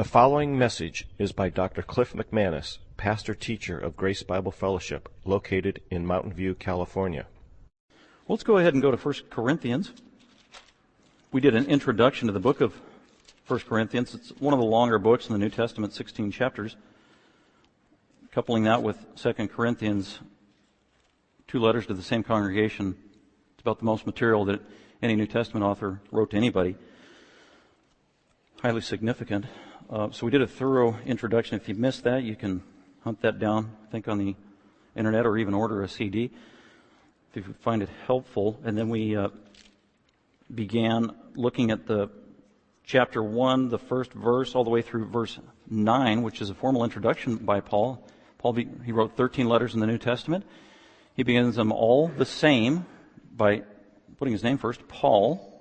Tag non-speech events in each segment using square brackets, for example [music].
The following message is by Dr. Cliff McManis, pastor teacher of Grace Bible Fellowship, located in Mountain View, California. Well, let's go ahead and go to 1 Corinthians. We did an introduction to the book of 1 Corinthians. It's one of the longer books in the New Testament, 16 chapters. Coupling that with 2 Corinthians, two letters to the same congregation. It's about the most material that any New Testament author wrote to anybody. Highly significant. Uh, so we did a thorough introduction. If you missed that, you can hunt that down, I think, on the internet or even order a CD if you find it helpful. And then we uh, began looking at the chapter 1, the first verse, all the way through verse 9, which is a formal introduction by Paul. Paul, be, he wrote 13 letters in the New Testament. He begins them all the same by putting his name first, Paul,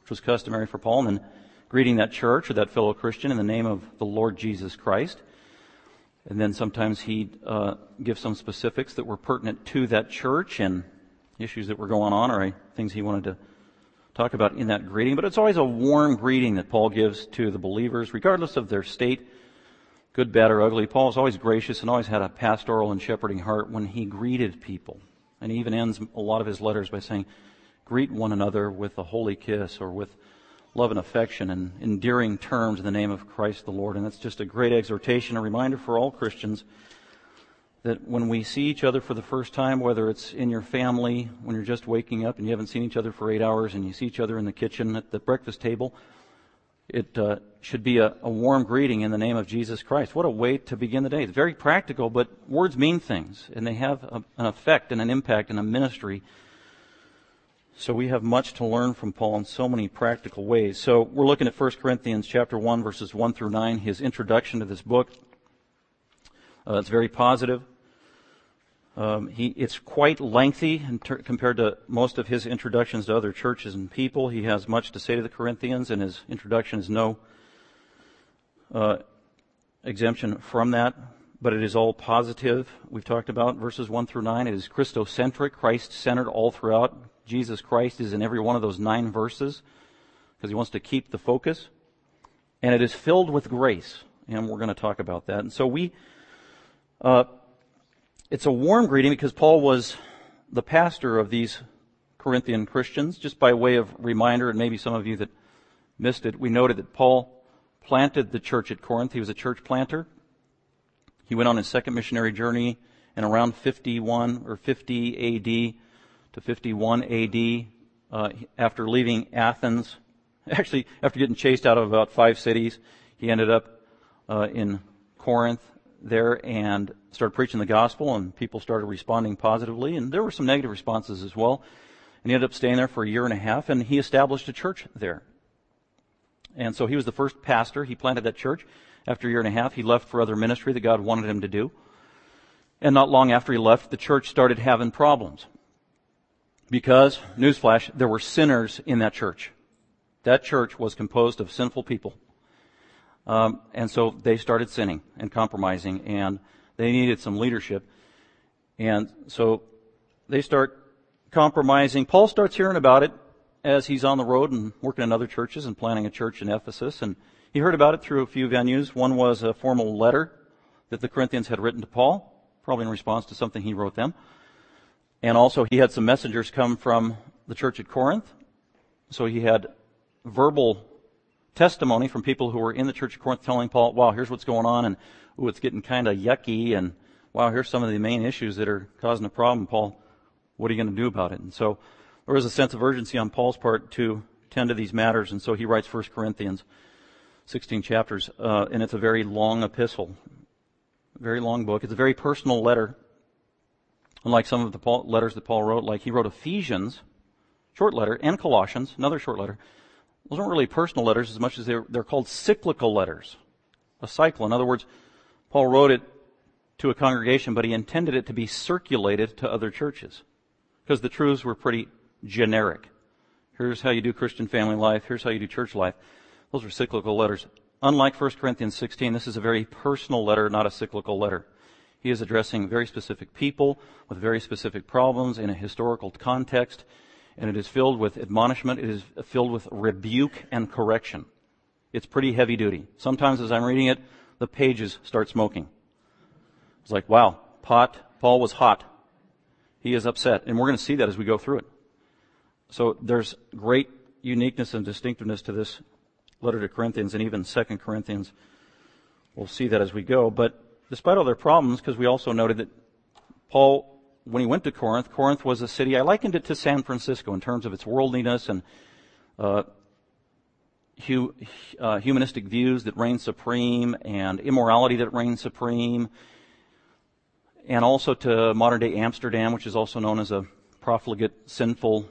which was customary for Paul, and then greeting that church or that fellow Christian in the name of the Lord Jesus Christ. And then sometimes he'd uh, give some specifics that were pertinent to that church and issues that were going on or things he wanted to talk about in that greeting. But it's always a warm greeting that Paul gives to the believers, regardless of their state, good, bad, or ugly. Paul was always gracious and always had a pastoral and shepherding heart when he greeted people. And he even ends a lot of his letters by saying, greet one another with a holy kiss or with love and affection and endearing terms in the name of Christ the Lord. And that's just a great exhortation, a reminder for all Christians that when we see each other for the first time, whether it's in your family, when you're just waking up and you haven't seen each other for eight hours and you see each other in the kitchen at the breakfast table, it uh, should be a, a warm greeting in the name of Jesus Christ. What a way to begin the day. It's very practical, but words mean things and they have a, an effect and an impact and a ministry so we have much to learn from Paul in so many practical ways. So we're looking at 1 Corinthians chapter 1 verses 1 through 9, his introduction to this book. Uh, it's very positive. Um, he, it's quite lengthy ter- compared to most of his introductions to other churches and people. He has much to say to the Corinthians, and his introduction is no uh, exemption from that. But it is all positive. We've talked about verses 1 through 9. It is Christocentric, Christ centered all throughout. Jesus Christ is in every one of those nine verses because he wants to keep the focus. And it is filled with grace. And we're going to talk about that. And so we, uh, it's a warm greeting because Paul was the pastor of these Corinthian Christians. Just by way of reminder, and maybe some of you that missed it, we noted that Paul planted the church at Corinth. He was a church planter. He went on his second missionary journey in around 51 or 50 AD to 51 AD uh, after leaving Athens. [laughs] Actually, after getting chased out of about five cities, he ended up uh, in Corinth there and started preaching the gospel, and people started responding positively, and there were some negative responses as well. And he ended up staying there for a year and a half, and he established a church there. And so he was the first pastor. He planted that church. After a year and a half, he left for other ministry that God wanted him to do. And not long after he left, the church started having problems. Because, newsflash, there were sinners in that church. That church was composed of sinful people. Um, and so they started sinning and compromising, and they needed some leadership. And so they start compromising. Paul starts hearing about it as he's on the road and working in other churches and planning a church in Ephesus. And he heard about it through a few venues. One was a formal letter that the Corinthians had written to Paul, probably in response to something he wrote them. And also he had some messengers come from the church at Corinth. So he had verbal testimony from people who were in the church at Corinth telling Paul, wow, here's what's going on and ooh, it's getting kind of yucky and wow, here's some of the main issues that are causing a problem. Paul, what are you going to do about it? And so there was a sense of urgency on Paul's part to tend to these matters. And so he writes 1 Corinthians, 16 chapters, uh, and it's a very long epistle, very long book. It's a very personal letter Unlike some of the Paul, letters that Paul wrote, like he wrote Ephesians, short letter, and Colossians, another short letter. Those aren't really personal letters as much as they're, they're called cyclical letters. A cycle. In other words, Paul wrote it to a congregation, but he intended it to be circulated to other churches. Because the truths were pretty generic. Here's how you do Christian family life. Here's how you do church life. Those are cyclical letters. Unlike 1 Corinthians 16, this is a very personal letter, not a cyclical letter. He is addressing very specific people with very specific problems in a historical context, and it is filled with admonishment. It is filled with rebuke and correction. It's pretty heavy duty. Sometimes as I'm reading it, the pages start smoking. It's like, wow, pot, Paul was hot. He is upset. And we're going to see that as we go through it. So there's great uniqueness and distinctiveness to this letter to Corinthians and even Second Corinthians. We'll see that as we go. But despite all their problems, because we also noted that Paul, when he went to Corinth, Corinth was a city, I likened it to San Francisco in terms of its worldliness and uh, hu- uh, humanistic views that reign supreme and immorality that reigns supreme, and also to modern day Amsterdam, which is also known as a profligate, sinful,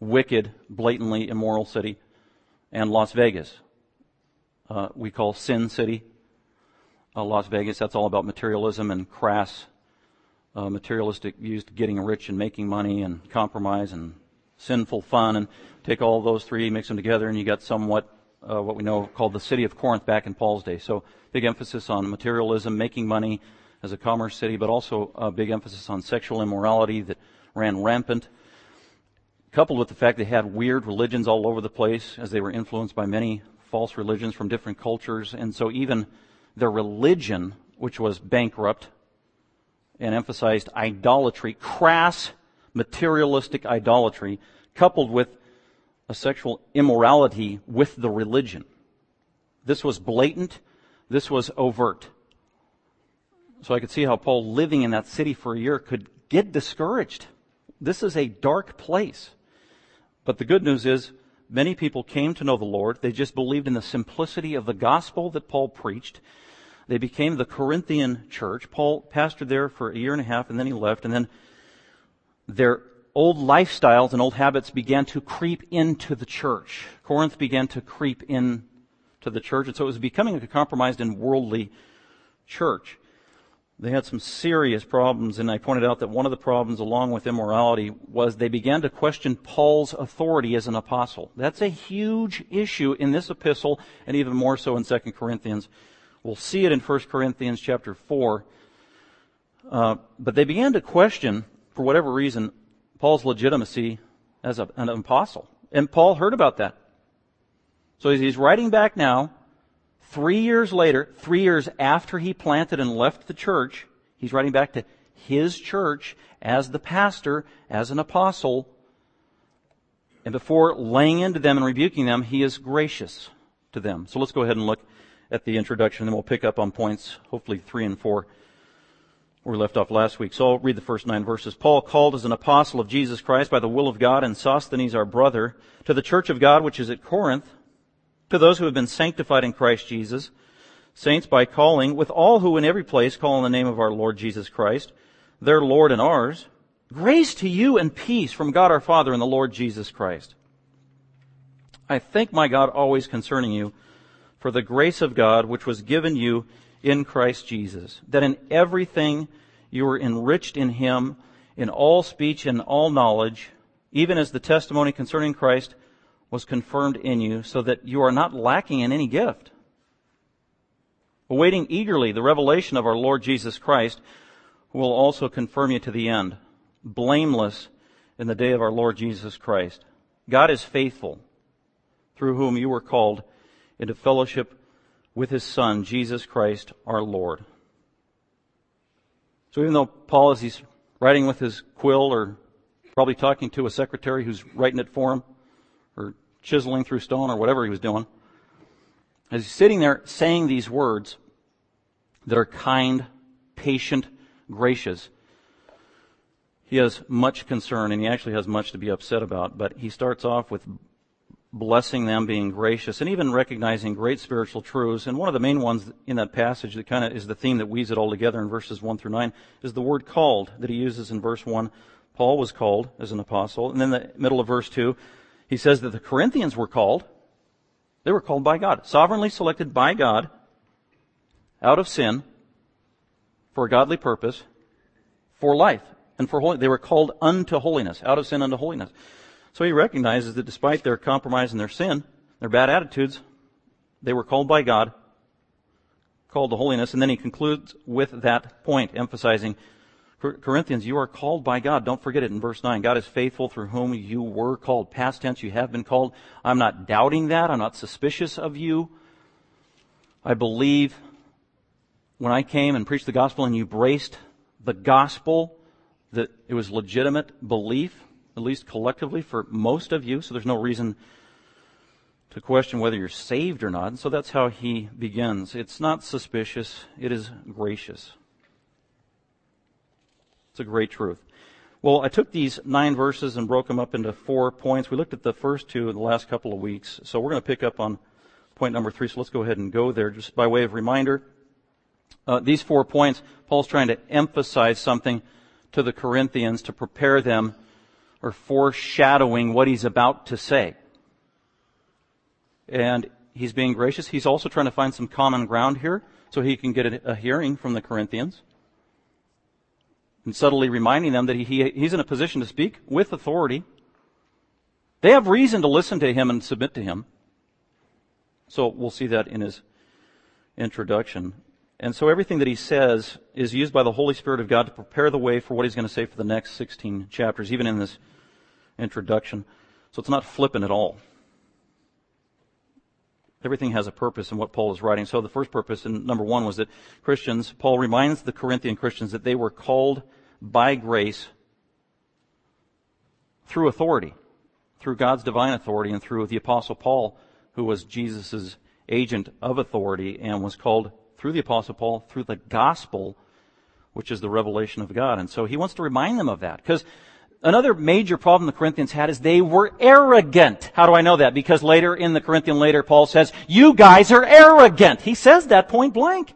wicked, blatantly immoral city, and Las Vegas. Uh, we call Sin City. Uh, Las Vegas, that's all about materialism and crass, uh, materialistic views to getting rich and making money and compromise and sinful fun. And take all those three, mix them together, and you got somewhat uh, what we know called the city of Corinth back in Paul's day. So big emphasis on materialism, making money as a commerce city, but also a big emphasis on sexual immorality that ran rampant coupled with the fact they had weird religions all over the place as they were influenced by many false religions from different cultures. And so even their religion, which was bankrupt and emphasized idolatry, crass, materialistic idolatry, coupled with a sexual immorality with the religion. This was blatant. This was overt. So I could see how Paul living in that city for a year could get discouraged. This is a dark place. But the good news is, many people came to know the Lord. They just believed in the simplicity of the gospel that Paul preached. They became the Corinthian church. Paul pastored there for a year and a half and then he left and then their old lifestyles and old habits began to creep into the church. Corinth began to creep in to the church and so it was becoming a compromised and worldly church they had some serious problems, and I pointed out that one of the problems, along with immorality, was they began to question Paul's authority as an apostle. That's a huge issue in this epistle, and even more so in 2 Corinthians. We'll see it in 1 Corinthians chapter 4. Uh, but they began to question, for whatever reason, Paul's legitimacy as a, an apostle. And Paul heard about that. So he's writing back now, Three years later, three years after he planted and left the church, he's writing back to his church as the pastor, as an apostle. And before laying into them and rebuking them, he is gracious to them. So let's go ahead and look at the introduction, and then we'll pick up on points, hopefully three and four, where we left off last week. So I'll read the first nine verses. Paul, called as an apostle of Jesus Christ by the will of God, and Sosthenes our brother, to the church of God which is at Corinth, to those who have been sanctified in Christ Jesus, saints by calling, with all who in every place call on the name of our Lord Jesus Christ, their Lord and ours, grace to you and peace from God our Father and the Lord Jesus Christ. I thank my God always concerning you for the grace of God which was given you in Christ Jesus, that in everything you were enriched in him, in all speech and all knowledge, even as the testimony concerning Christ was confirmed in you so that you are not lacking in any gift. Awaiting eagerly the revelation of our Lord Jesus Christ, who will also confirm you to the end, blameless in the day of our Lord Jesus Christ. God is faithful, through whom you were called into fellowship with his Son, Jesus Christ our Lord. So even though Paul, as he's writing with his quill or probably talking to a secretary who's writing it for him, or chiseling through stone or whatever he was doing, as he's sitting there saying these words that are kind, patient, gracious, he has much concern and he actually has much to be upset about, but he starts off with blessing them, being gracious, and even recognizing great spiritual truths. And one of the main ones in that passage that kind of is the theme that weaves it all together in verses 1 through 9 is the word called that he uses in verse 1. Paul was called as an apostle. And then the middle of verse 2, he says that the Corinthians were called. They were called by God, sovereignly selected by God out of sin for a godly purpose, for life, and for holiness. They were called unto holiness, out of sin unto holiness. So he recognizes that despite their compromise and their sin, their bad attitudes, they were called by God, called to holiness, and then he concludes with that point, emphasizing Corinthians, you are called by God. Don't forget it in verse 9. God is faithful through whom you were called. Past tense, you have been called. I'm not doubting that. I'm not suspicious of you I believe when I came and preached the gospel and you braced the gospel that it was legitimate belief, at least collectively for most of you, so there's no reason to question whether you're saved or not. And so that's how he begins. It's not suspicious, it is gracious. It's a great truth. Well, I took these nine verses and broke them up into four points. We looked at the first two in the last couple of weeks, so we're going to pick up on point number three. So let's go ahead and go there just by way of reminder. Uh, these four points, Paul's trying to emphasize something to the Corinthians to prepare them or foreshadowing what he's about to say. And he's being gracious. He's also trying to find some common ground here so he can get a, a hearing from the Corinthians and subtly reminding them that he, he's in a position to speak with authority. They have reason to listen to him and submit to him. So we'll see that in his introduction. And so everything that he says is used by the Holy Spirit of God to prepare the way for what he's going to say for the next 16 chapters, even in this introduction. So it's not flippant at all. Everything has a purpose in what Paul is writing. So the first purpose, in number one, was that Christians, Paul reminds the Corinthian Christians that they were called by grace through authority, through God's divine authority, and through the Apostle Paul, who was Jesus' agent of authority and was called through the Apostle Paul through the gospel, which is the revelation of God. And so he wants to remind them of that because Another major problem the Corinthians had is they were arrogant. How do I know that? Because later in the Corinthian later, Paul says, you guys are arrogant. He says that point blank.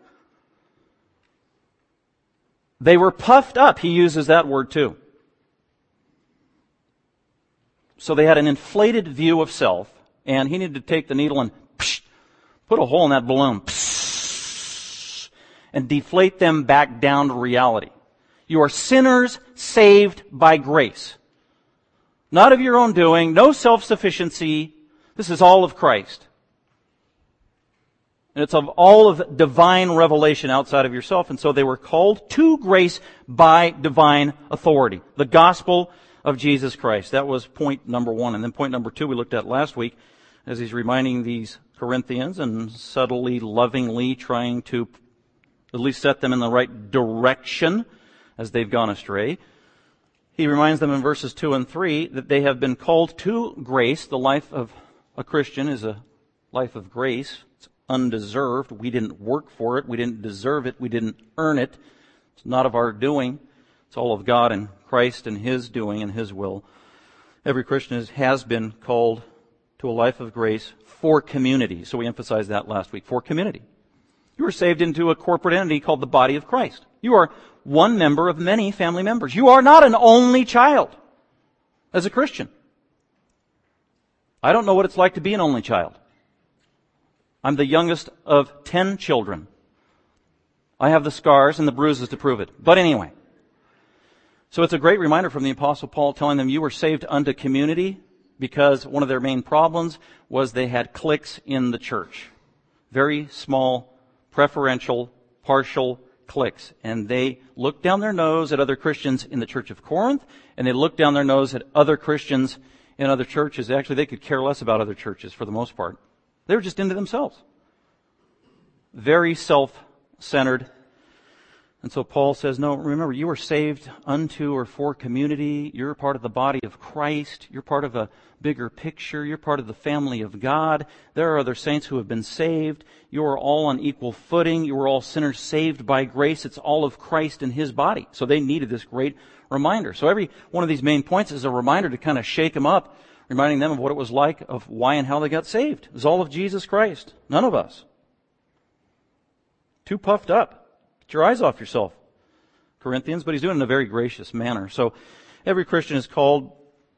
They were puffed up. He uses that word too. So they had an inflated view of self, and he needed to take the needle and psh, put a hole in that balloon psh, and deflate them back down to reality. You are sinners saved by grace. Not of your own doing, no self-sufficiency. This is all of Christ. And it's of all of divine revelation outside of yourself. And so they were called to grace by divine authority. The gospel of Jesus Christ. That was point number one. And then point number two we looked at last week as he's reminding these Corinthians and subtly, lovingly trying to at least set them in the right direction as they've gone astray. He reminds them in verses 2 and 3 that they have been called to grace. The life of a Christian is a life of grace. It's undeserved. We didn't work for it. We didn't deserve it. We didn't earn it. It's not of our doing. It's all of God and Christ and His doing and His will. Every Christian has been called to a life of grace for community. So we emphasized that last week. For community. You were saved into a corporate entity called the body of Christ. You are one member of many family members. You are not an only child as a Christian. I don't know what it's like to be an only child. I'm the youngest of ten children. I have the scars and the bruises to prove it. But anyway. So it's a great reminder from the apostle Paul telling them you were saved unto community because one of their main problems was they had cliques in the church. Very small, preferential, partial cliques. And they looked down their nose at other Christians in the church of Corinth, and they looked down their nose at other Christians in other churches. Actually, they could care less about other churches for the most part. They were just into themselves. Very self-centered, and so Paul says, no, remember, you are saved unto or for community. You're part of the body of Christ. You're part of a bigger picture. You're part of the family of God. There are other saints who have been saved. You are all on equal footing. You are all sinners saved by grace. It's all of Christ and His body. So they needed this great reminder. So every one of these main points is a reminder to kind of shake them up, reminding them of what it was like, of why and how they got saved. It was all of Jesus Christ. None of us. Too puffed up. Get your eyes off yourself, Corinthians, but he's doing it in a very gracious manner. So every Christian is called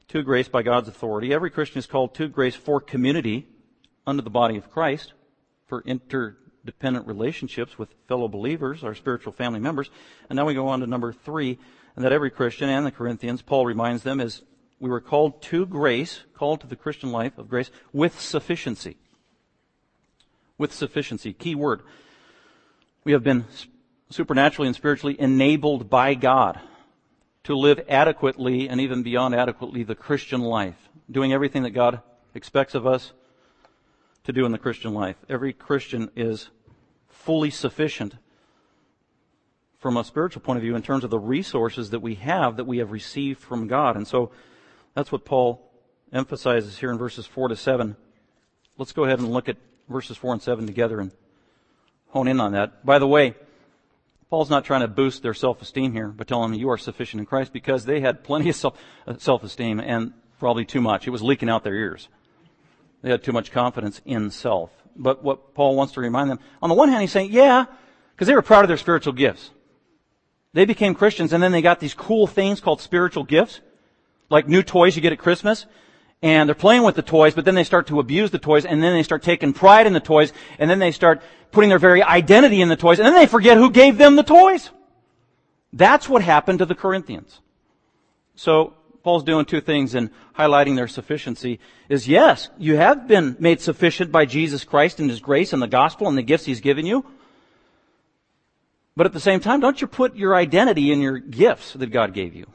to grace by God's authority. Every Christian is called to grace for community under the body of Christ, for interdependent relationships with fellow believers, our spiritual family members. And now we go on to number three, and that every Christian and the Corinthians, Paul reminds them, is we were called to grace, called to the Christian life of grace with sufficiency. With sufficiency. Key word. We have been supernaturally and spiritually enabled by God to live adequately and even beyond adequately the Christian life, doing everything that God expects of us to do in the Christian life. Every Christian is fully sufficient from a spiritual point of view in terms of the resources that we have that we have received from God. And so that's what Paul emphasizes here in verses 4 to 7. Let's go ahead and look at verses 4 and 7 together and hone in on that. By the way, Paul's not trying to boost their self-esteem here, but telling them you are sufficient in Christ because they had plenty of self, uh, self-esteem and probably too much. It was leaking out their ears. They had too much confidence in self. But what Paul wants to remind them, on the one hand, he's saying, yeah, because they were proud of their spiritual gifts. They became Christians and then they got these cool things called spiritual gifts, like new toys you get at Christmas. And they're playing with the toys, but then they start to abuse the toys, and then they start taking pride in the toys, and then they start putting their very identity in the toys, and then they forget who gave them the toys. That's what happened to the Corinthians. So, Paul's doing two things in highlighting their sufficiency is yes, you have been made sufficient by Jesus Christ and His grace and the gospel and the gifts He's given you. But at the same time, don't you put your identity in your gifts that God gave you,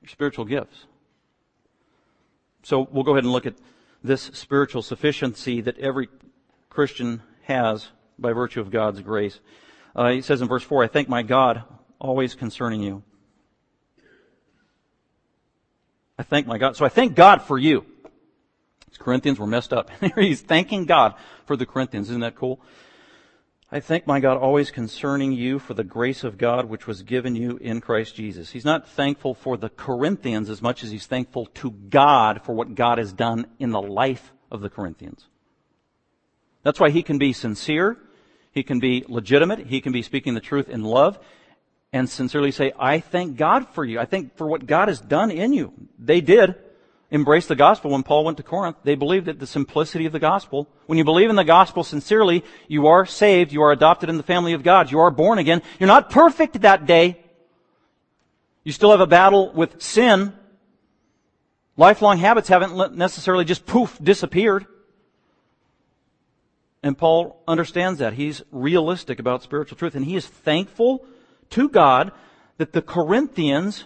your spiritual gifts. So we'll go ahead and look at this spiritual sufficiency that every Christian has by virtue of God's grace. Uh, he says in verse 4, I thank my God always concerning you. I thank my God. So I thank God for you. These Corinthians were messed up. [laughs] He's thanking God for the Corinthians. Isn't that cool? I thank my God always concerning you for the grace of God which was given you in Christ Jesus. He's not thankful for the Corinthians as much as he's thankful to God for what God has done in the life of the Corinthians. That's why he can be sincere, he can be legitimate, he can be speaking the truth in love, and sincerely say, I thank God for you. I thank for what God has done in you. They did embraced the gospel when Paul went to Corinth. They believed it, the simplicity of the gospel. When you believe in the gospel sincerely, you are saved, you are adopted in the family of God, you are born again. You're not perfect that day. You still have a battle with sin. Lifelong habits haven't necessarily just poof, disappeared. And Paul understands that. He's realistic about spiritual truth and he is thankful to God that the Corinthians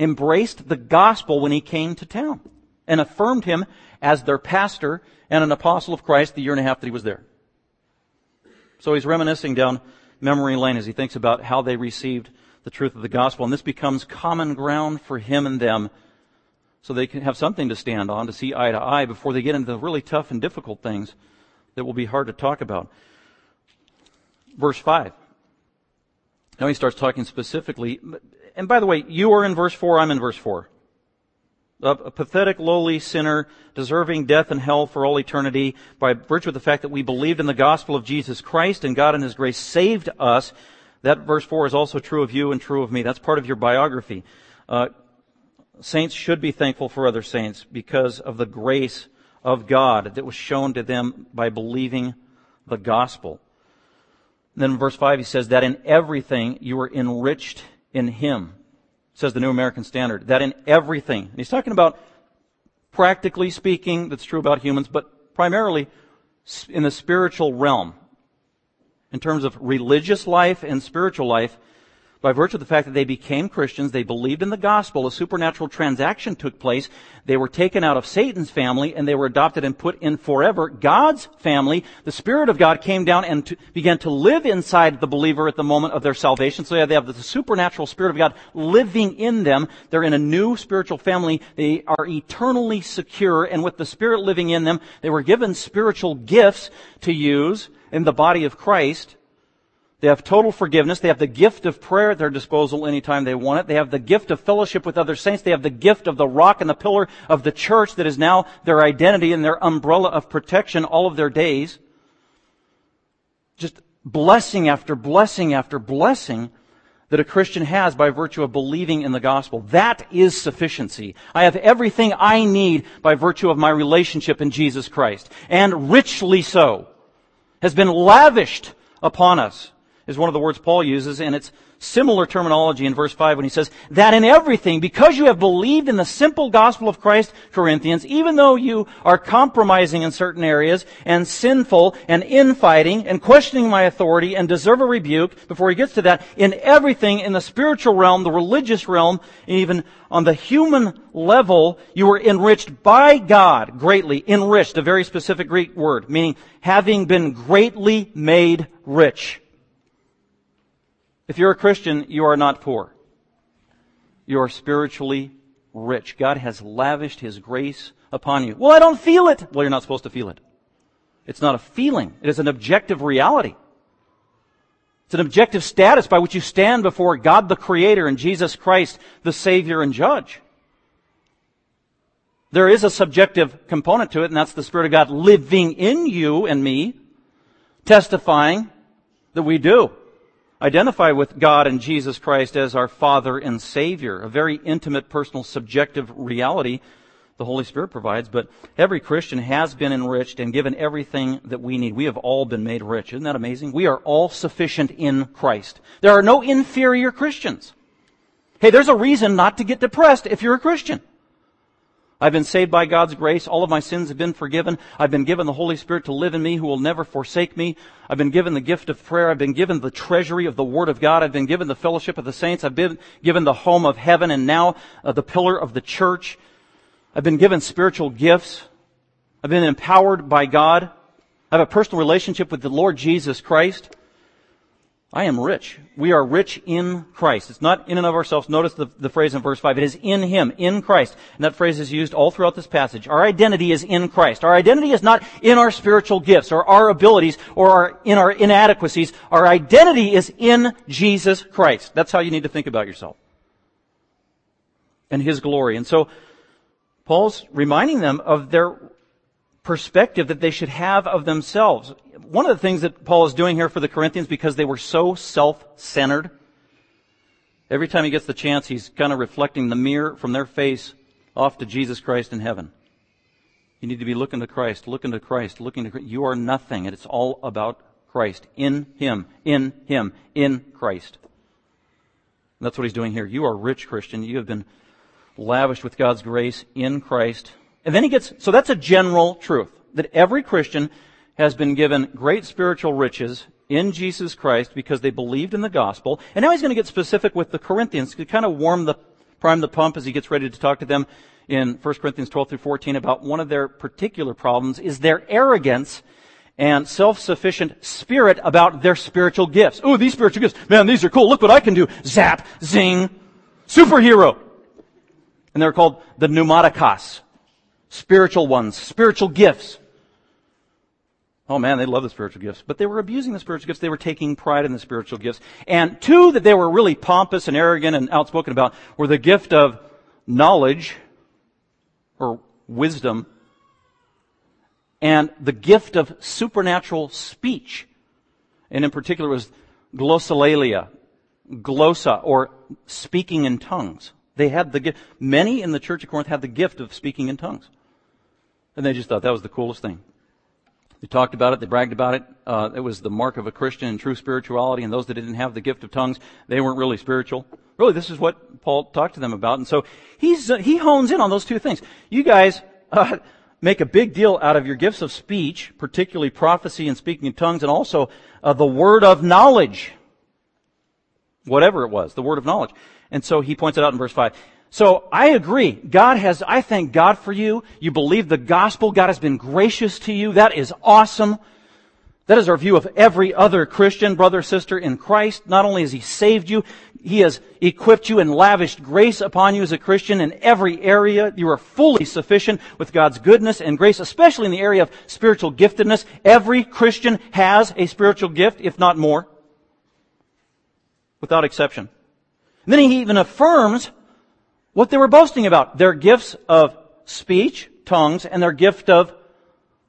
embraced the gospel when he came to town and affirmed him as their pastor and an apostle of Christ the year and a half that he was there. So he's reminiscing down memory lane as he thinks about how they received the truth of the gospel. And this becomes common ground for him and them so they can have something to stand on, to see eye to eye before they get into the really tough and difficult things that will be hard to talk about. Verse 5. Now he starts talking specifically and by the way, you are in verse 4, I'm in verse 4. A, pathetic, lowly sinner, deserving death and hell for all eternity by virtue of the fact that we believed in the gospel of Jesus Christ and God in His grace saved us. That verse 4 is also true of you and true of me. That's part of your biography. Uh, saints should be thankful for other saints because of the grace of God that was shown to them by believing the gospel. And then in verse 5 he says that in everything you were enriched in Him, says the New American Standard, that in everything, and he's talking about practically speaking, that's true about humans, but primarily in the spiritual realm. In terms of religious life and spiritual life, by virtue of the fact that they became Christians, they believed in the gospel, a supernatural transaction took place. They were taken out of Satan's family and they were adopted and put in forever God's family. The Spirit of God came down and to, began to live inside the believer at the moment of their salvation. So they have the supernatural Spirit of God living in them. They're in a new spiritual family. They are eternally secure and with the Spirit living in them, they were given spiritual gifts to use in the body of Christ they have total forgiveness. They have the gift of prayer at their disposal anytime they want it. They have the gift of fellowship with other saints. They have the gift of the rock and the pillar of the church that is now their identity and their umbrella of protection all of their days. Just blessing after blessing after blessing that a Christian has by virtue of believing in the gospel. That is sufficiency. I have everything I need by virtue of my relationship in Jesus Christ. And richly so. Has been lavished upon us is one of the words Paul uses, and it's similar terminology in verse 5 when he says, that in everything, because you have believed in the simple gospel of Christ, Corinthians, even though you are compromising in certain areas, and sinful, and infighting, and questioning my authority, and deserve a rebuke, before he gets to that, in everything, in the spiritual realm, the religious realm, even on the human level, you were enriched by God greatly, enriched, a very specific Greek word, meaning having been greatly made rich If you're a Christian, you are not poor. You are spiritually rich. God has lavished His grace upon you. Well, I don't feel it. Well, you're not supposed to feel it. It's not a feeling. It is an objective reality. It's an objective status by which you stand before God the Creator and Jesus Christ, the Savior and Judge. There is a subjective component to it, and that's the Spirit of God living in you and me, testifying that we do identify with God and Jesus Christ as our Father and Savior. A very intimate, personal, subjective reality the Holy Spirit provides, but every Christian has been enriched and given everything that we need. We have all been made rich. Isn't that amazing? We are all sufficient in Christ. There are no inferior Christians. Hey, there's a reason not to get depressed if you're a Christian. I've been saved by God's grace. All of my sins have been forgiven. I've been given the Holy Spirit to live in me who will never forsake me. I've been given the gift of prayer. I've been given the treasury of the Word of God. I've been given the fellowship of the saints. I've been given the home of heaven and now uh, the pillar of the church. I've been given spiritual gifts. I've been empowered by God. I have a personal relationship with the Lord Jesus Christ. I am rich. We are rich in Christ. It's not in and of ourselves. Notice the, the phrase in verse 5. It is in Him, in Christ. And that phrase is used all throughout this passage. Our identity is in Christ. Our identity is not in our spiritual gifts or our abilities or our, in our inadequacies. Our identity is in Jesus Christ. That's how you need to think about yourself. And His glory. And so, Paul's reminding them of their perspective that they should have of themselves. One of the things that Paul is doing here for the Corinthians because they were so self-centered, every time he gets the chance, he's kind of reflecting the mirror from their face off to Jesus Christ in heaven. You need to be looking to Christ, looking to Christ, looking to Christ. You are nothing, and it's all about Christ. In Him, in Him, in Christ. And that's what he's doing here. You are rich, Christian. You have been lavished with God's grace in Christ. And then he gets, so that's a general truth, that every Christian has been given great spiritual riches in Jesus Christ because they believed in the gospel. And now he's going to get specific with the Corinthians to kind of warm the, prime the pump as he gets ready to talk to them in 1 Corinthians 12 through 14 about one of their particular problems is their arrogance and self-sufficient spirit about their spiritual gifts. Ooh, these spiritual gifts. Man, these are cool. Look what I can do. Zap, zing, superhero. And they're called the pneumatikos. Spiritual ones, spiritual gifts. Oh man, they love the spiritual gifts. But they were abusing the spiritual gifts. They were taking pride in the spiritual gifts. And two that they were really pompous and arrogant and outspoken about were the gift of knowledge or wisdom and the gift of supernatural speech. And in particular was glossolalia, glossa, or speaking in tongues. They had the gift. Many in the church of Corinth had the gift of speaking in tongues. And they just thought that was the coolest thing. They talked about it, they bragged about it. Uh, it was the mark of a Christian and true spirituality, and those that didn't have the gift of tongues, they weren't really spiritual. Really, this is what Paul talked to them about. And so he's, uh, he hones in on those two things. You guys, uh, [laughs] make a big deal out of your gifts of speech, particularly prophecy and speaking in tongues, and also uh, the word of knowledge. Whatever it was, the word of knowledge. And so he points it out in verse 5. So I agree. God has, I thank God for you. You believe the gospel. God has been gracious to you. That is awesome. That is our view of every other Christian, brother, sister in Christ. Not only has He saved you, He has equipped you and lavished grace upon you as a Christian in every area. You are fully sufficient with God's goodness and grace, especially in the area of spiritual giftedness. Every Christian has a spiritual gift, if not more. Without exception. And then he even affirms what they were boasting about. Their gifts of speech, tongues, and their gift of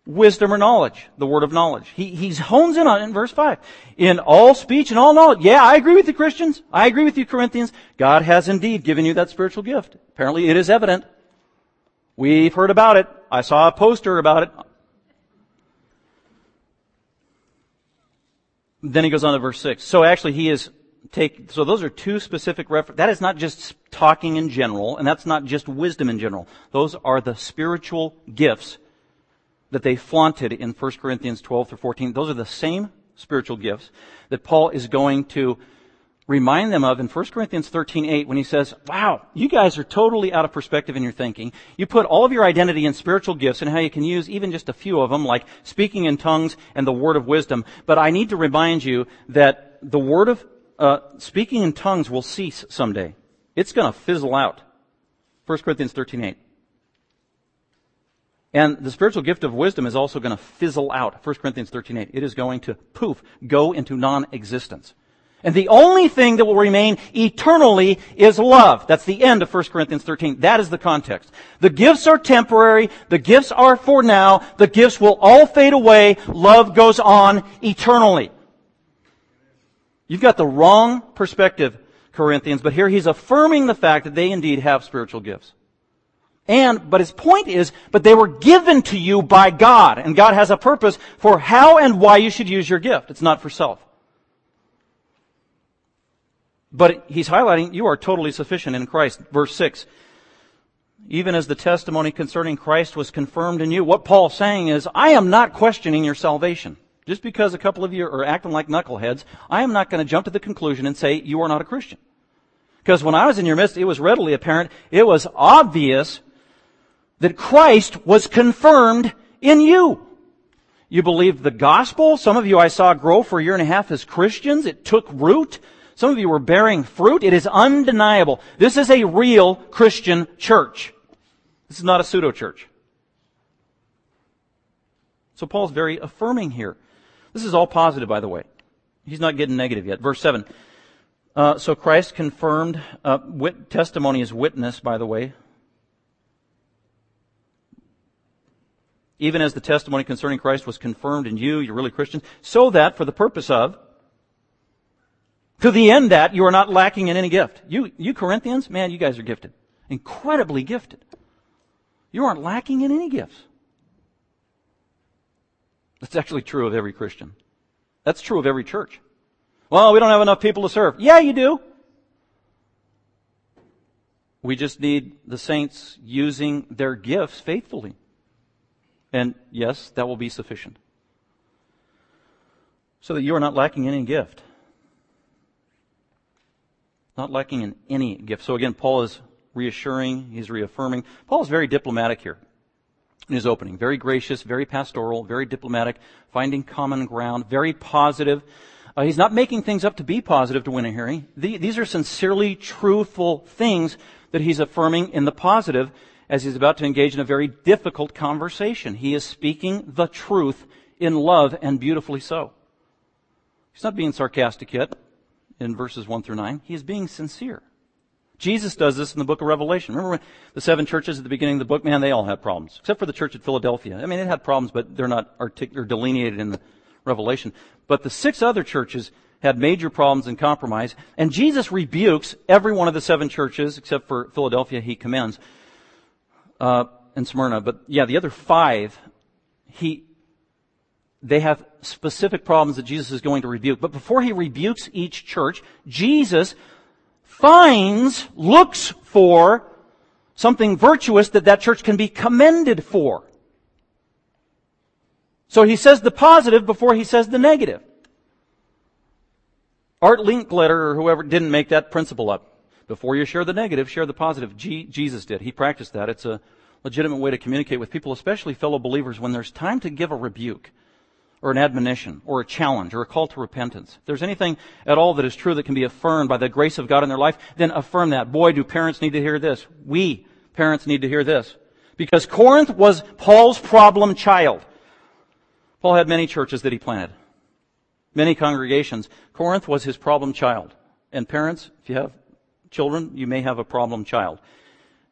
wisdom or knowledge, the word of knowledge. He, hones in on it in verse 5. In all speech and all knowledge. Yeah, I agree with you Christians. I agree with you Corinthians. God has indeed given you that spiritual gift. Apparently it is evident. We've heard about it. I saw a poster about it. Then he goes on to verse 6. So actually he is take, so those are two specific references. That is not just talking in general, and that's not just wisdom in general. Those are the spiritual gifts that they flaunted in 1 Corinthians 12 through 14. Those are the same spiritual gifts that Paul is going to remind them of in 1 Corinthians 13, 8 when he says, wow, you guys are totally out of perspective in your thinking. You put all of your identity in spiritual gifts and how you can use even just a few of them, like speaking in tongues and the word of wisdom. But I need to remind you that the word of uh, speaking in tongues will cease someday. It's going to fizzle out. 1 Corinthians 13:8. And the spiritual gift of wisdom is also going to fizzle out. 1 Corinthians 13:8. It is going to poof, go into non-existence. And the only thing that will remain eternally is love. That's the end of 1 Corinthians 13. That is the context. The gifts are temporary. The gifts are for now. The gifts will all fade away. Love goes on eternally. You've got the wrong perspective, Corinthians, but here he's affirming the fact that they indeed have spiritual gifts. And, but his point is, but they were given to you by God, and God has a purpose for how and why you should use your gift. It's not for self. But he's highlighting you are totally sufficient in Christ. Verse 6. Even as the testimony concerning Christ was confirmed in you. What Paul's saying is, I am not questioning your salvation. Just because a couple of you are acting like knuckleheads, I am not going to jump to the conclusion and say you are not a Christian. Because when I was in your midst, it was readily apparent, it was obvious that Christ was confirmed in you. You believed the gospel. Some of you I saw grow for a year and a half as Christians. It took root. Some of you were bearing fruit. It is undeniable. This is a real Christian church. This is not a pseudo church. So Paul's very affirming here. This is all positive, by the way. He's not getting negative yet. Verse 7. Uh, so Christ confirmed, uh, wit- testimony is witness, by the way. Even as the testimony concerning Christ was confirmed in you, you're really Christians, so that for the purpose of to the end that you are not lacking in any gift. You, you Corinthians, man, you guys are gifted. Incredibly gifted. You aren't lacking in any gifts. That's actually true of every Christian. That's true of every church. Well, we don't have enough people to serve. Yeah, you do. We just need the saints using their gifts faithfully. And yes, that will be sufficient. So that you are not lacking in any gift not lacking in any gift. So again, Paul is reassuring, he's reaffirming. Paul is very diplomatic here in his opening. Very gracious, very pastoral, very diplomatic, finding common ground, very positive. Uh, he's not making things up to be positive to win a hearing. The, these are sincerely truthful things that he's affirming in the positive as he's about to engage in a very difficult conversation. He is speaking the truth in love and beautifully so. He's not being sarcastic yet in verses 1 through 9. He is being sincere. Jesus does this in the book of Revelation. Remember the seven churches at the beginning of the book? Man, they all had problems. Except for the church at Philadelphia. I mean, it had problems, but they're not artic- or delineated in the Revelation. But the six other churches had major problems and compromise. And Jesus rebukes every one of the seven churches, except for Philadelphia, he commends, uh, and Smyrna. But yeah, the other five, he, they have specific problems that Jesus is going to rebuke. But before he rebukes each church, Jesus finds, looks for something virtuous that that church can be commended for. So he says the positive before he says the negative. Art Linkletter or whoever didn't make that principle up. Before you share the negative, share the positive. G- Jesus did. He practiced that. It's a legitimate way to communicate with people, especially fellow believers, when there's time to give a rebuke or an admonition or a challenge or a call to repentance. If there's anything at all that is true that can be affirmed by the grace of God in their life, then affirm that. Boy, do parents need to hear this. We, parents, need to hear this. Because Corinth was Paul's problem child. Paul had many churches that he planted. Many congregations. Corinth was his problem child. And parents, if you have children, you may have a problem child.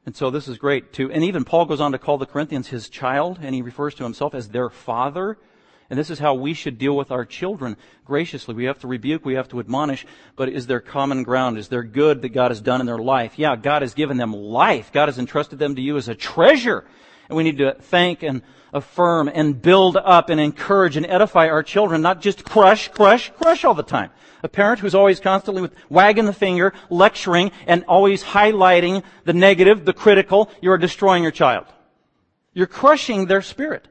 And so this is great too. And even Paul goes on to call the Corinthians his child, and he refers to himself as their father. And this is how we should deal with our children graciously. We have to rebuke, we have to admonish, but is there common ground? Is there good that God has done in their life? Yeah, God has given them life. God has entrusted them to you as a treasure. And we need to thank and affirm and build up and encourage and edify our children, not just crush, crush, crush all the time. A parent who's always constantly wagging the finger, lecturing, and always highlighting the negative, the critical, you are destroying your child. You're crushing their spirit.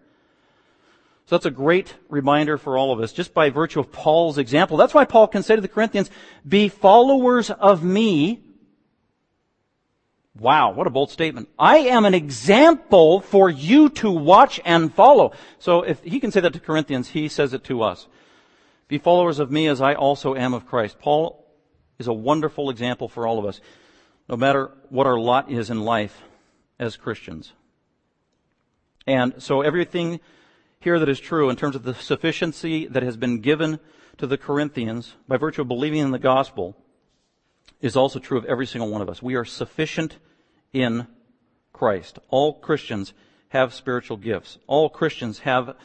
So that's a great reminder for all of us, just by virtue of Paul's example. That's why Paul can say to the Corinthians, be followers of me. Wow, what a bold statement. I am an example for you to watch and follow. So if he can say that to Corinthians, he says it to us. Be followers of me as I also am of Christ. Paul is a wonderful example for all of us, no matter what our lot is in life as Christians. And so everything here that is true in terms of the sufficiency that has been given to the Corinthians by virtue of believing in the gospel is also true of every single one of us. We are sufficient in Christ. All Christians have spiritual gifts. All Christians have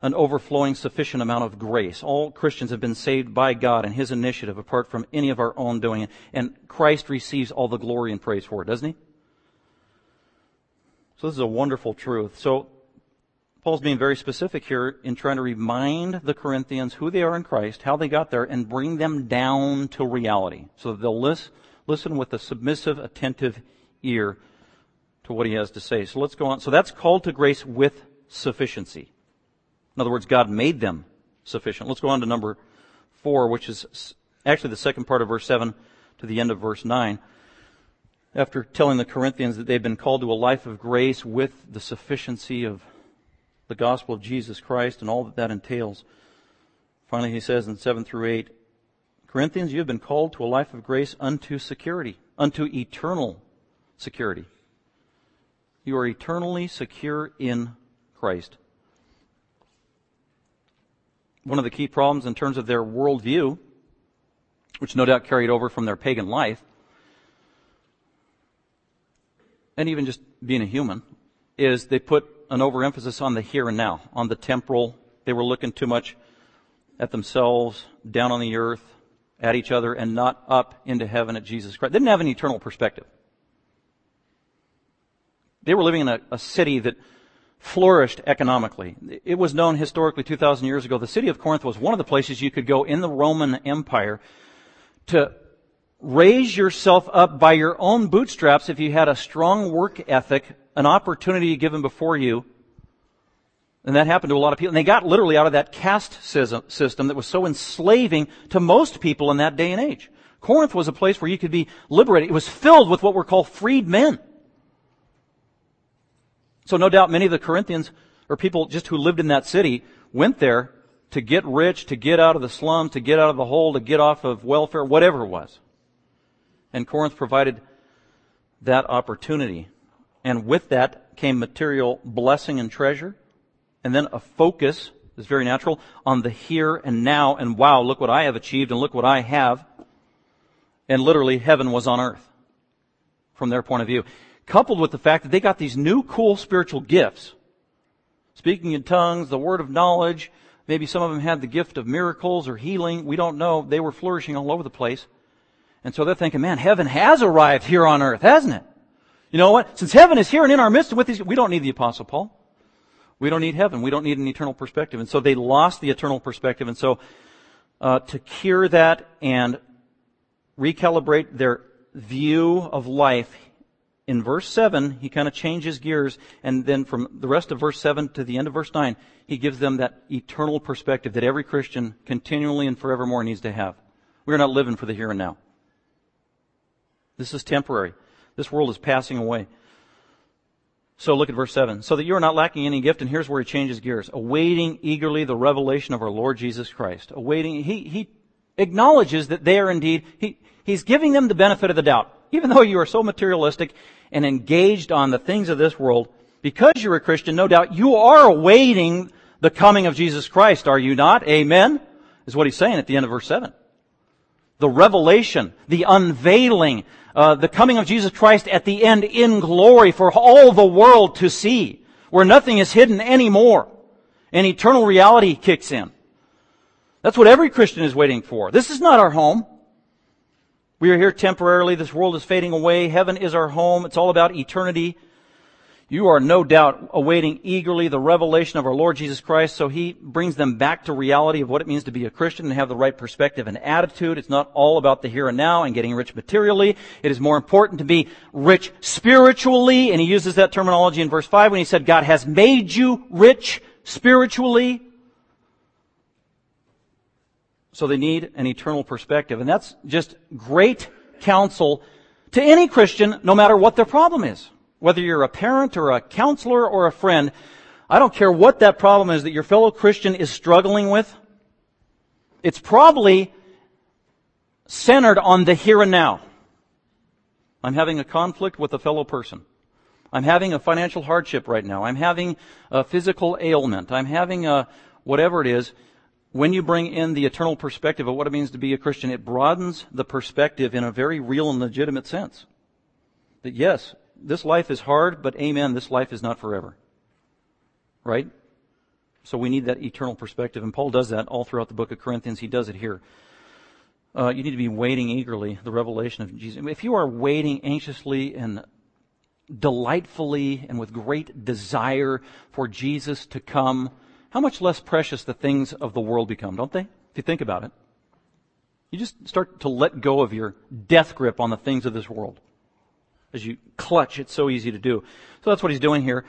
an overflowing sufficient amount of grace. All Christians have been saved by God and His initiative apart from any of our own doing. And Christ receives all the glory and praise for it, doesn't He? So this is a wonderful truth. So Paul's being very specific here in trying to remind the Corinthians who they are in Christ, how they got there, and bring them down to reality so that they'll listen, listen with a submissive, attentive ear to what he has to say. So let's go on. So that's called to grace with sufficiency. In other words, God made them sufficient. Let's go on to number four, which is actually the second part of verse seven to the end of verse nine. After telling the Corinthians that they've been called to a life of grace with the sufficiency of the gospel of Jesus Christ and all that that entails. Finally, he says in 7 through 8, Corinthians, you have been called to a life of grace unto security, unto eternal security. You are eternally secure in Christ. One of the key problems in terms of their worldview, which no doubt carried over from their pagan life, and even just being a human, is they put an overemphasis on the here and now, on the temporal. They were looking too much at themselves, down on the earth, at each other, and not up into heaven at Jesus Christ. They didn't have an eternal perspective. They were living in a, a city that flourished economically. It was known historically 2,000 years ago. The city of Corinth was one of the places you could go in the Roman Empire to raise yourself up by your own bootstraps if you had a strong work ethic an opportunity given before you. And that happened to a lot of people. And they got literally out of that caste system that was so enslaving to most people in that day and age. Corinth was a place where you could be liberated. It was filled with what were called freed men. So no doubt many of the Corinthians, or people just who lived in that city, went there to get rich, to get out of the slums, to get out of the hole, to get off of welfare, whatever it was. And Corinth provided that opportunity. And with that came material blessing and treasure. And then a focus is very natural on the here and now and wow, look what I have achieved and look what I have. And literally heaven was on earth from their point of view. Coupled with the fact that they got these new cool spiritual gifts. Speaking in tongues, the word of knowledge, maybe some of them had the gift of miracles or healing. We don't know. They were flourishing all over the place. And so they're thinking, man, heaven has arrived here on earth, hasn't it? You know what? Since heaven is here and in our midst and with these, we don't need the apostle Paul. We don't need heaven. We don't need an eternal perspective. And so they lost the eternal perspective. And so, uh, to cure that and recalibrate their view of life, in verse 7, he kind of changes gears, and then from the rest of verse 7 to the end of verse 9, he gives them that eternal perspective that every Christian continually and forevermore needs to have. We're not living for the here and now. This is temporary. This world is passing away. So look at verse 7. So that you are not lacking any gift, and here's where he changes gears. Awaiting eagerly the revelation of our Lord Jesus Christ. Awaiting, he, he acknowledges that they are indeed, he, he's giving them the benefit of the doubt. Even though you are so materialistic and engaged on the things of this world, because you're a Christian, no doubt you are awaiting the coming of Jesus Christ, are you not? Amen? Is what he's saying at the end of verse 7 the revelation, the unveiling, uh, the coming of Jesus Christ at the end in glory for all the world to see, where nothing is hidden anymore, and eternal reality kicks in. That's what every Christian is waiting for. This is not our home. We are here temporarily. This world is fading away. Heaven is our home. It's all about eternity. You are no doubt awaiting eagerly the revelation of our Lord Jesus Christ, so He brings them back to reality of what it means to be a Christian and have the right perspective and attitude. It's not all about the here and now and getting rich materially. It is more important to be rich spiritually, and He uses that terminology in verse 5 when He said, God has made you rich spiritually. So they need an eternal perspective, and that's just great counsel to any Christian, no matter what their problem is whether you're a parent or a counselor or a friend, I don't care what that problem is that your fellow Christian is struggling with. It's probably centered on the here and now. I'm having a conflict with a fellow person. I'm having a financial hardship right now. I'm having a physical ailment. I'm having a whatever it is. When you bring in the eternal perspective of what it means to be a Christian, it broadens the perspective in a very real and legitimate sense. That yes, this life is hard, but amen, this life is not forever. Right? So we need that eternal perspective, and Paul does that all throughout the book of Corinthians. He does it here. Uh, you need to be waiting eagerly the revelation of Jesus. If you are waiting anxiously and delightfully and with great desire for Jesus to come, how much less precious the things of the world become, don't they? If you think about it. You just start to let go of your death grip on the things of this world. As you clutch, it's so easy to do. So that's what he's doing here.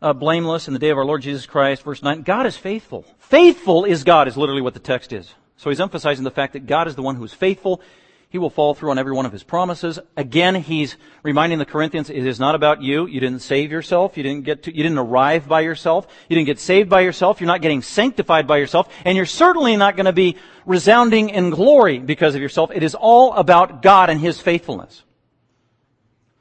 Uh, blameless in the day of our Lord Jesus Christ, verse 9. God is faithful. Faithful is God, is literally what the text is. So he's emphasizing the fact that God is the one who is faithful. He will fall through on every one of his promises. Again, he's reminding the Corinthians, it is not about you. You didn't save yourself. You didn't get to, you didn't arrive by yourself. You didn't get saved by yourself. You're not getting sanctified by yourself. And you're certainly not going to be resounding in glory because of yourself. It is all about God and His faithfulness.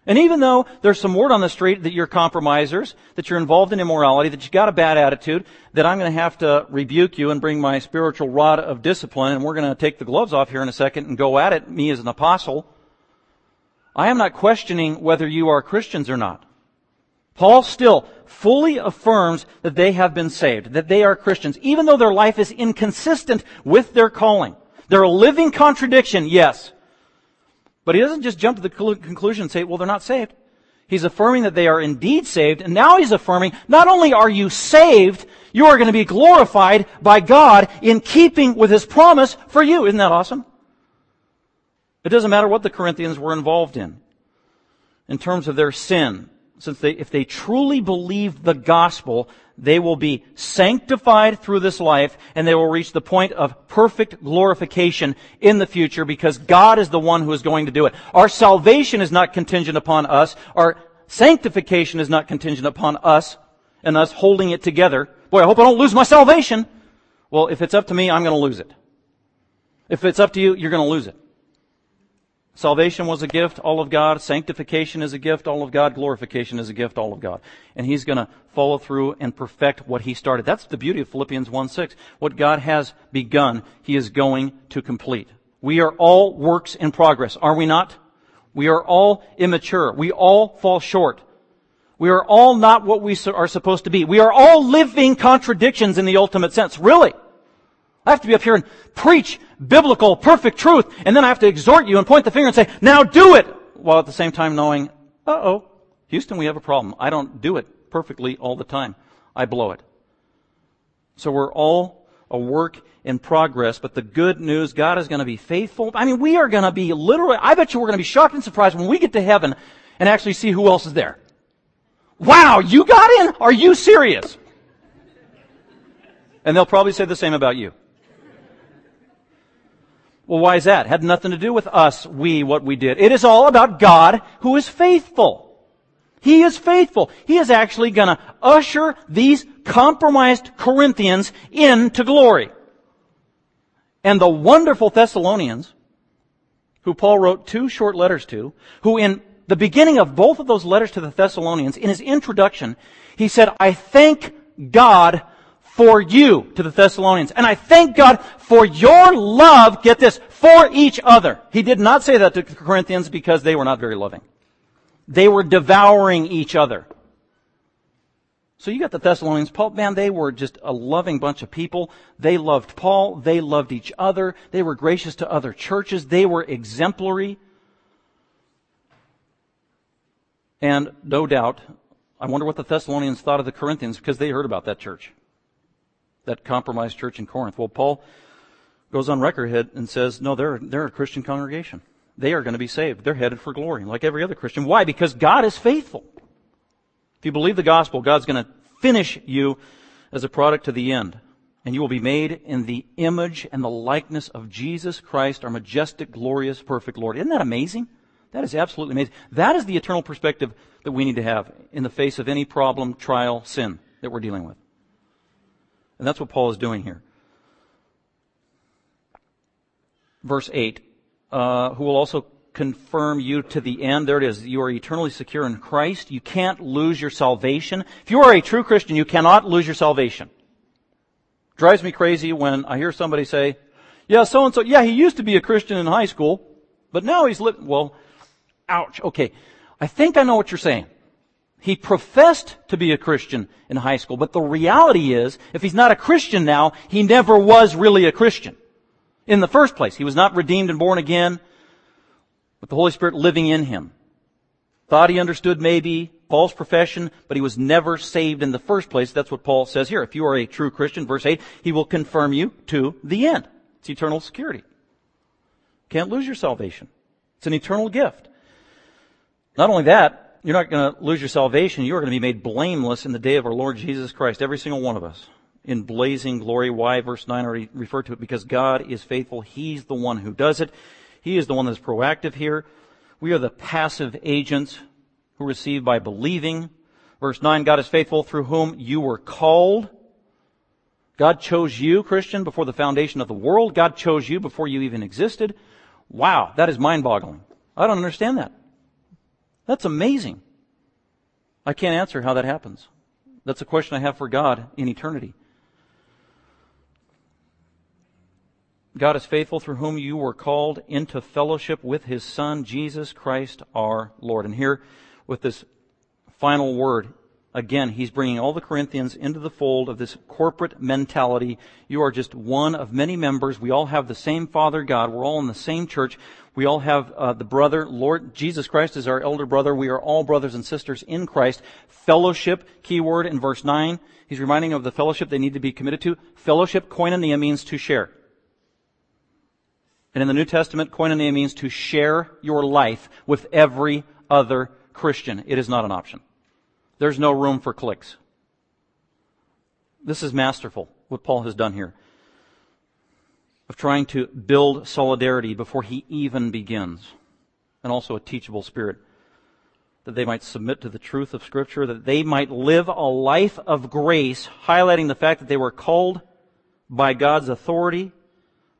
And even though there's some word on the street that you're compromisers, that you're involved in immorality, that you've got a bad attitude, that I'm going to have to rebuke you and bring my spiritual rod of discipline, and we're going to take the gloves off here in a second and go at it, me as an apostle, I am not questioning whether you are Christians or not. Paul still fully affirms that they have been saved, that they are Christians, even though their life is inconsistent with their calling. They're a living contradiction, yes. But he doesn't just jump to the conclusion and say, well, they're not saved. He's affirming that they are indeed saved, and now he's affirming, not only are you saved, you are going to be glorified by God in keeping with his promise for you. Isn't that awesome? It doesn't matter what the Corinthians were involved in, in terms of their sin. Since they, if they truly believed the gospel, they will be sanctified through this life and they will reach the point of perfect glorification in the future because God is the one who is going to do it. Our salvation is not contingent upon us. Our sanctification is not contingent upon us and us holding it together. Boy, I hope I don't lose my salvation. Well, if it's up to me, I'm going to lose it. If it's up to you, you're going to lose it. Salvation was a gift, all of God. Sanctification is a gift, all of God. Glorification is a gift, all of God. And He's going to follow through and perfect what He started. That's the beauty of Philippians 1 6. What God has begun, He is going to complete. We are all works in progress, are we not? We are all immature. We all fall short. We are all not what we are supposed to be. We are all living contradictions in the ultimate sense. Really. I have to be up here and preach biblical, perfect truth, and then I have to exhort you and point the finger and say, now do it! While at the same time knowing, uh-oh, Houston, we have a problem. I don't do it perfectly all the time. I blow it. So we're all a work in progress, but the good news, God is going to be faithful. I mean, we are going to be literally, I bet you we're going to be shocked and surprised when we get to heaven and actually see who else is there. Wow, you got in? Are you serious? And they'll probably say the same about you. Well, why is that? It had nothing to do with us, we, what we did. It is all about God who is faithful. He is faithful. He is actually gonna usher these compromised Corinthians into glory. And the wonderful Thessalonians, who Paul wrote two short letters to, who in the beginning of both of those letters to the Thessalonians, in his introduction, he said, I thank God for you to the Thessalonians. And I thank God for your love, get this, for each other. He did not say that to the Corinthians because they were not very loving. They were devouring each other. So you got the Thessalonians. Paul, man, they were just a loving bunch of people. They loved Paul. They loved each other. They were gracious to other churches. They were exemplary. And no doubt, I wonder what the Thessalonians thought of the Corinthians because they heard about that church that compromised church in Corinth. Well, Paul goes on record and says, no, they're, they're a Christian congregation. They are going to be saved. They're headed for glory, like every other Christian. Why? Because God is faithful. If you believe the gospel, God's going to finish you as a product to the end. And you will be made in the image and the likeness of Jesus Christ, our majestic, glorious, perfect Lord. Isn't that amazing? That is absolutely amazing. That is the eternal perspective that we need to have in the face of any problem, trial, sin that we're dealing with. And that's what Paul is doing here. Verse 8. uh, who will also confirm you to the end. There it is. You are eternally secure in Christ. You can't lose your salvation. If you are a true Christian, you cannot lose your salvation. Drives me crazy when I hear somebody say, yeah, so and so, yeah, he used to be a Christian in high school, but now he's living, well, ouch. Okay. I think I know what you're saying. He professed to be a Christian in high school, but the reality is, if he's not a Christian now, he never was really a Christian. In the first place, he was not redeemed and born again with the Holy Spirit living in him. Thought he understood maybe, false profession, but he was never saved in the first place. That's what Paul says here. If you are a true Christian, verse 8, he will confirm you to the end. It's eternal security. Can't lose your salvation. It's an eternal gift. Not only that, you're not going to lose your salvation. You are going to be made blameless in the day of our Lord Jesus Christ, every single one of us, in blazing glory. Why? Verse 9 already referred to it. Because God is faithful. He's the one who does it. He is the one that's proactive here. We are the passive agents who receive by believing. Verse 9, God is faithful through whom you were called. God chose you, Christian, before the foundation of the world. God chose you before you even existed. Wow, that is mind boggling. I don't understand that. That's amazing. I can't answer how that happens. That's a question I have for God in eternity. God is faithful through whom you were called into fellowship with His Son, Jesus Christ our Lord. And here, with this final word, again, he's bringing all the Corinthians into the fold of this corporate mentality. You are just one of many members. We all have the same Father God. We're all in the same church. We all have uh, the brother, Lord Jesus Christ is our elder brother. We are all brothers and sisters in Christ. Fellowship, keyword in verse 9. He's reminding of the fellowship they need to be committed to. Fellowship, koinonia, means to share. And in the New Testament, koinonia means to share your life with every other Christian. It is not an option. There's no room for cliques. This is masterful, what Paul has done here of trying to build solidarity before he even begins, and also a teachable spirit. That they might submit to the truth of Scripture, that they might live a life of grace, highlighting the fact that they were called by God's authority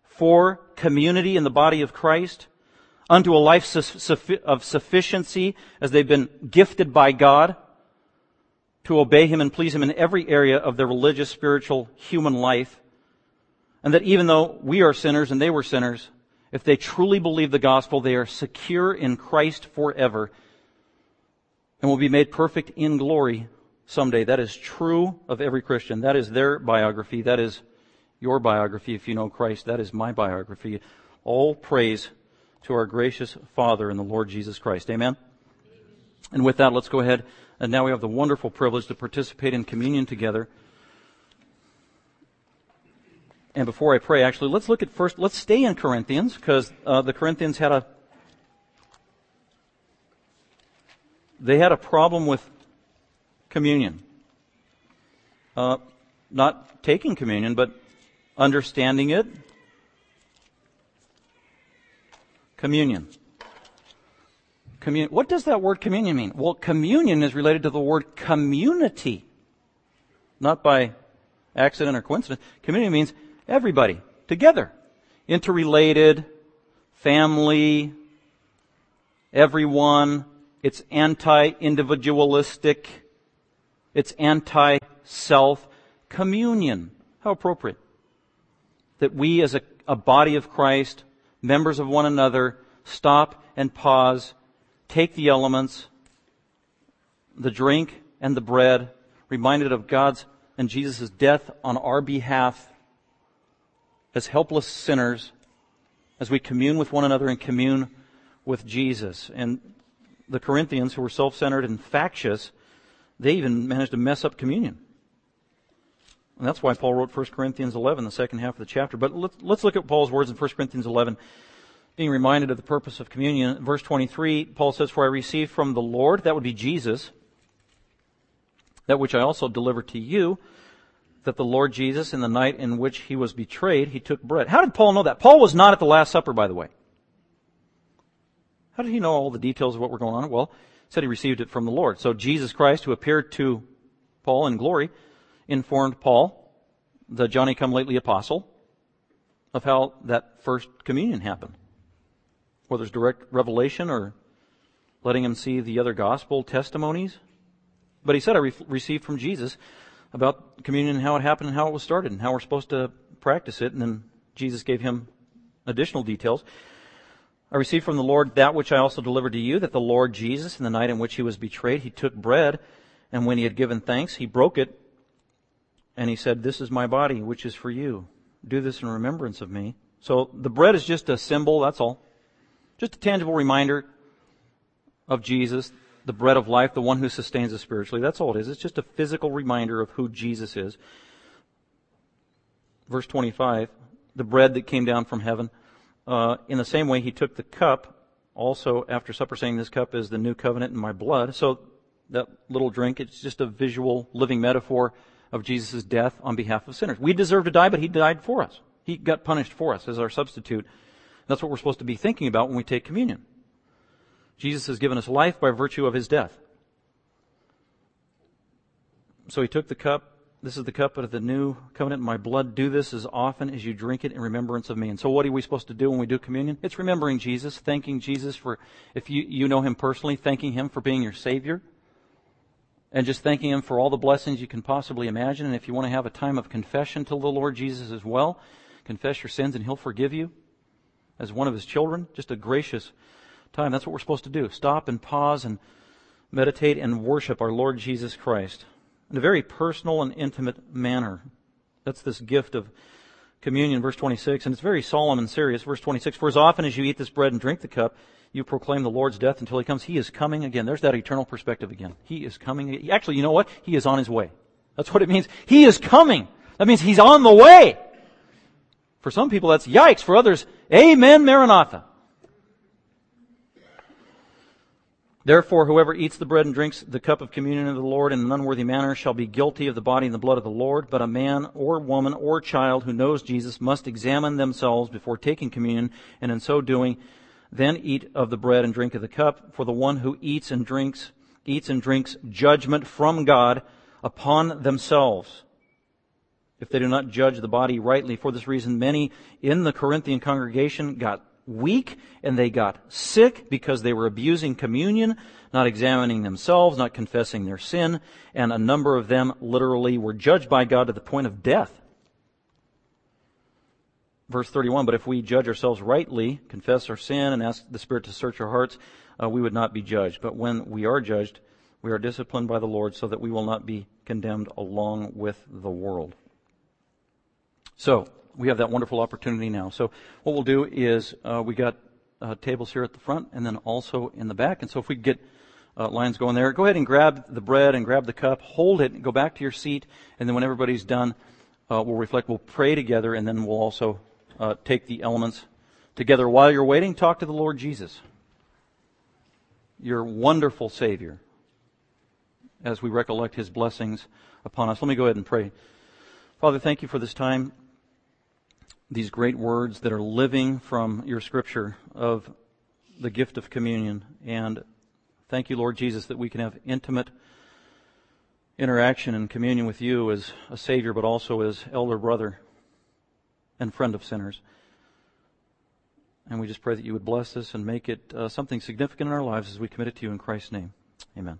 for community in the body of Christ, unto a life of sufficiency as they've been gifted by God to obey Him and please Him in every area of their religious, spiritual, human life and that even though we are sinners and they were sinners, if they truly believe the gospel, they are secure in Christ forever and will be made perfect in glory someday. That is true of every Christian. That is their biography. That is your biography if you know Christ. That is my biography. All praise to our gracious Father in the Lord Jesus Christ. Amen. And with that, let's go ahead. And now we have the wonderful privilege to participate in communion together. And before I pray, actually, let's look at first, let's stay in Corinthians, because uh, the Corinthians had a, they had a problem with communion. Uh, not taking communion, but understanding it. Communion. Commun- what does that word communion mean? Well, communion is related to the word community. Not by accident or coincidence. Community means Everybody. Together. Interrelated. Family. Everyone. It's anti-individualistic. It's anti-self. Communion. How appropriate. That we as a, a body of Christ, members of one another, stop and pause, take the elements, the drink and the bread, reminded of God's and Jesus' death on our behalf as helpless sinners as we commune with one another and commune with Jesus. And the Corinthians, who were self centered and factious, they even managed to mess up communion. And that's why Paul wrote 1 Corinthians 11, the second half of the chapter. But let's, let's look at Paul's words in 1 Corinthians 11, being reminded of the purpose of communion. Verse 23, Paul says, For I received from the Lord, that would be Jesus, that which I also delivered to you, that the Lord Jesus, in the night in which he was betrayed, he took bread. How did Paul know that? Paul was not at the Last Supper, by the way. How did he know all the details of what were going on? Well, said he received it from the Lord. So Jesus Christ, who appeared to Paul in glory, informed Paul, the Johnny come lately apostle, of how that first communion happened. Whether it's direct revelation or letting him see the other gospel testimonies. But he said, I re- received from Jesus about communion and how it happened and how it was started and how we're supposed to practice it. And then Jesus gave him additional details. I received from the Lord that which I also delivered to you, that the Lord Jesus, in the night in which he was betrayed, he took bread, and when he had given thanks, he broke it, and he said, This is my body, which is for you. Do this in remembrance of me. So the bread is just a symbol, that's all. Just a tangible reminder of Jesus, the bread of life, the one who sustains us spiritually. That's all it is. It's just a physical reminder of who Jesus is. Verse 25, the bread that came down from heaven. Uh, in the same way, he took the cup, also after supper, saying, This cup is the new covenant in my blood. So that little drink, it's just a visual, living metaphor of Jesus' death on behalf of sinners. We deserve to die, but he died for us. He got punished for us as our substitute. That's what we're supposed to be thinking about when we take communion. Jesus has given us life by virtue of his death. So he took the cup. This is the cup of the new covenant my blood. Do this as often as you drink it in remembrance of me. And so what are we supposed to do when we do communion? It's remembering Jesus, thanking Jesus for, if you, you know him personally, thanking him for being your Savior. And just thanking him for all the blessings you can possibly imagine. And if you want to have a time of confession to the Lord Jesus as well, confess your sins and he'll forgive you as one of his children. Just a gracious time. That's what we're supposed to do. Stop and pause and meditate and worship our Lord Jesus Christ in a very personal and intimate manner. That's this gift of communion, verse 26, and it's very solemn and serious. Verse 26, for as often as you eat this bread and drink the cup, you proclaim the Lord's death until he comes. He is coming again. There's that eternal perspective again. He is coming. Actually, you know what? He is on his way. That's what it means. He is coming. That means he's on the way. For some people, that's yikes. For others, amen, Maranatha. Therefore, whoever eats the bread and drinks the cup of communion of the Lord in an unworthy manner shall be guilty of the body and the blood of the Lord. But a man or woman or child who knows Jesus must examine themselves before taking communion, and in so doing, then eat of the bread and drink of the cup. For the one who eats and drinks, eats and drinks judgment from God upon themselves if they do not judge the body rightly. For this reason, many in the Corinthian congregation got weak and they got sick because they were abusing communion, not examining themselves, not confessing their sin, and a number of them literally were judged by God to the point of death. Verse 31, but if we judge ourselves rightly, confess our sin, and ask the Spirit to search our hearts, uh, we would not be judged. But when we are judged, we are disciplined by the Lord so that we will not be condemned along with the world. So, we have that wonderful opportunity now. So, what we'll do is uh, we got uh, tables here at the front and then also in the back. And so, if we get uh, lines going there, go ahead and grab the bread and grab the cup, hold it, and go back to your seat, and then when everybody's done, uh, we'll reflect, we'll pray together, and then we'll also uh, take the elements together. While you're waiting, talk to the Lord Jesus, your wonderful Savior, as we recollect His blessings upon us. Let me go ahead and pray. Father, thank you for this time these great words that are living from your scripture of the gift of communion. And thank you, Lord Jesus, that we can have intimate interaction and communion with you as a Savior, but also as elder brother and friend of sinners. And we just pray that you would bless us and make it uh, something significant in our lives as we commit it to you in Christ's name. Amen.